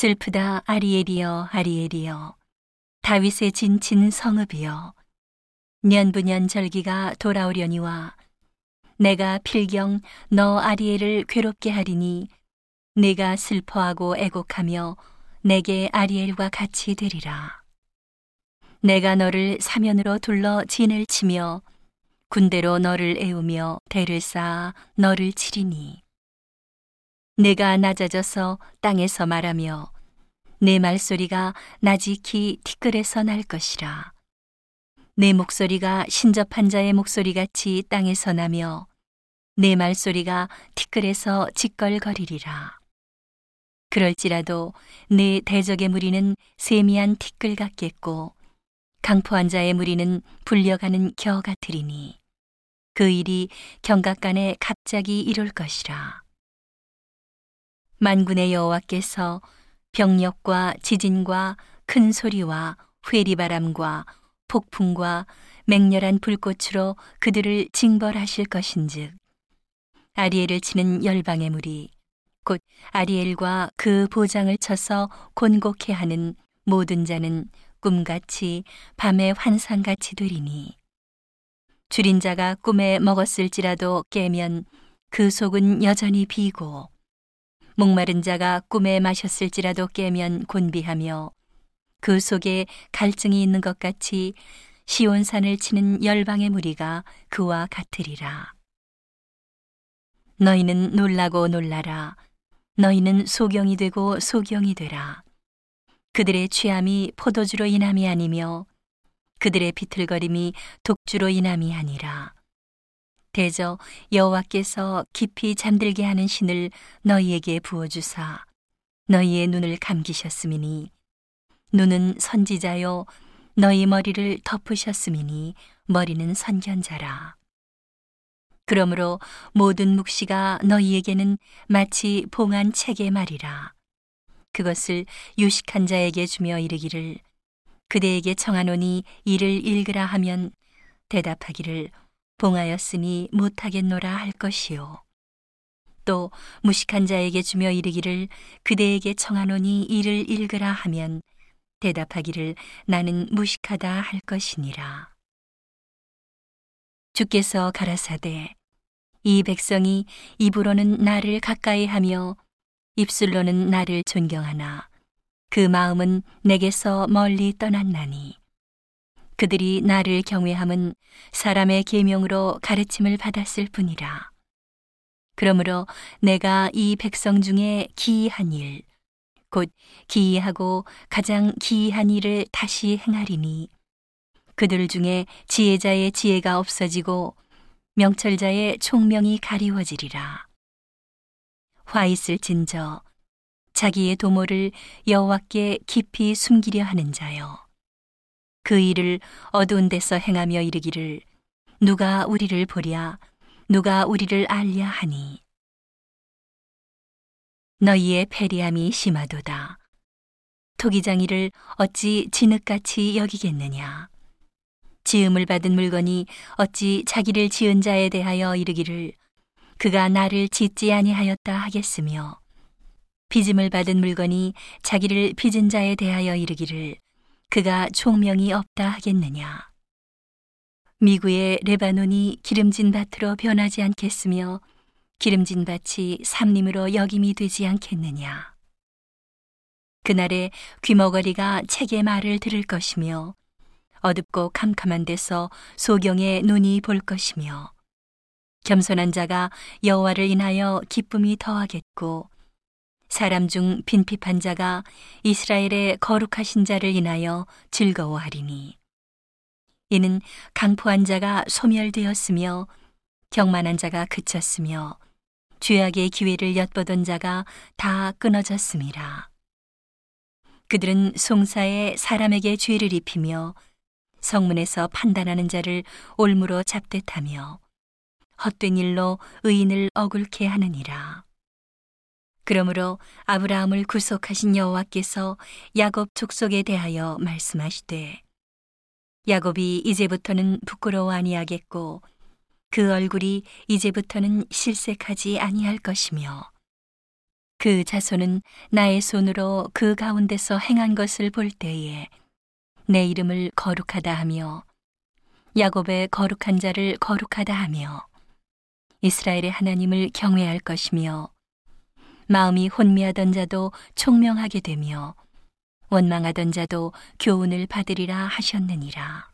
슬프다 아리엘이여 아리엘이여. 다윗의 진친 성읍이여. 년부년 절기가 돌아오려니와 내가 필경 너 아리엘을 괴롭게 하리니 내가 슬퍼하고 애곡하며 내게 아리엘과 같이 되리라. 내가 너를 사면으로 둘러 진을 치며 군대로 너를 애우며 대를 쌓아 너를 치리니 내가 낮아져서 땅에서 말하며 내 말소리가 나지키 티끌에서 날 것이라. 내 목소리가 신접한 자의 목소리 같이 땅에서 나며 내 말소리가 티끌에서 짓걸거리리라. 그럴지라도 내 대적의 무리는 세미한 티끌 같겠고 강포한 자의 무리는 불려가는 겨 같으리니 그 일이 경각간에 갑자기 이룰 것이라. 만군의 여호와께서 병력과 지진과 큰 소리와 회리바람과 폭풍과 맹렬한 불꽃으로 그들을 징벌하실 것인즉 아리엘을 치는 열방의 무리 곧 아리엘과 그 보장을 쳐서 곤곡해 하는 모든 자는 꿈같이 밤의 환상같이 되리니 줄인 자가 꿈에 먹었을지라도 깨면 그 속은 여전히 비고 목마른 자가 꿈에 마셨을지라도 깨면 곤비하며 그 속에 갈증이 있는 것 같이 시온산을 치는 열방의 무리가 그와 같으리라. 너희는 놀라고 놀라라. 너희는 소경이 되고 소경이 되라. 그들의 취함이 포도주로 인함이 아니며 그들의 비틀거림이 독주로 인함이 아니라. 대저 여호와께서 깊이 잠들게 하는 신을 너희에게 부어주사 너희의 눈을 감기셨음이니 눈은 선지자요 너희 머리를 덮으셨음이니 머리는 선견자라. 그러므로 모든 묵시가 너희에게는 마치 봉한 책의 말이라. 그것을 유식한 자에게 주며 이르기를 그대에게 청하노니 이를 읽으라 하면 대답하기를 봉하였으니 못하겠노라 할 것이요. 또 무식한 자에게 주며 이르기를 그대에게 청하노니 이를 읽으라 하면 대답하기를 나는 무식하다 할 것이니라. 주께서 가라사대 이 백성이 입으로는 나를 가까이 하며 입술로는 나를 존경하나 그 마음은 내게서 멀리 떠났나니 그들이 나를 경외함은 사람의 계명으로 가르침을 받았을 뿐이라. 그러므로 내가 이 백성 중에 기이한 일, 곧 기이하고 가장 기이한 일을 다시 행하리니 그들 중에 지혜자의 지혜가 없어지고 명철자의 총명이 가리워지리라. 화 있을 진저 자기의 도모를 여호와께 깊이 숨기려 하는 자여. 그 일을 어두운 데서 행하며 이르기를 누가 우리를 보랴? 누가 우리를 알랴 하니? 너희의 패리함이 심하도다. 토기장이를 어찌 진흙같이 여기겠느냐? 지음을 받은 물건이 어찌 자기를 지은 자에 대하여 이르기를 그가 나를 짓지 아니하였다 하겠으며? 빚음을 받은 물건이 자기를 빚은 자에 대하여 이르기를 그가 총명이 없다 하겠느냐. 미구의 레바논이 기름진 밭으로 변하지 않겠으며 기름진 밭이 삼림으로 역임이 되지 않겠느냐. 그날에 귀머거리가 책의 말을 들을 것이며 어둡고 캄캄한 데서 소경의 눈이 볼 것이며 겸손한 자가 여호와를 인하여 기쁨이 더하겠고 사람 중 빈핍한 자가 이스라엘의 거룩하신 자를 인하여 즐거워하리니 이는 강포한 자가 소멸되었으며 경만한 자가 그쳤으며 죄악의 기회를 엿보던 자가 다 끊어졌음이라 그들은 송사에 사람에게 죄를 입히며 성문에서 판단하는 자를 올무로 잡듯하며 헛된 일로 의인을 억울케 하느니라. 그러므로 아브라함을 구속하신 여호와께서 야곱 족속에 대하여 말씀하시되 야곱이 이제부터는 부끄러워 아니하겠고 그 얼굴이 이제부터는 실색하지 아니할 것이며 그 자손은 나의 손으로 그 가운데서 행한 것을 볼 때에 내 이름을 거룩하다 하며 야곱의 거룩한 자를 거룩하다 하며 이스라엘의 하나님을 경외할 것이며 마음이 혼미하던 자도 총명하게 되며 원망하던 자도 교훈을 받으리라 하셨느니라.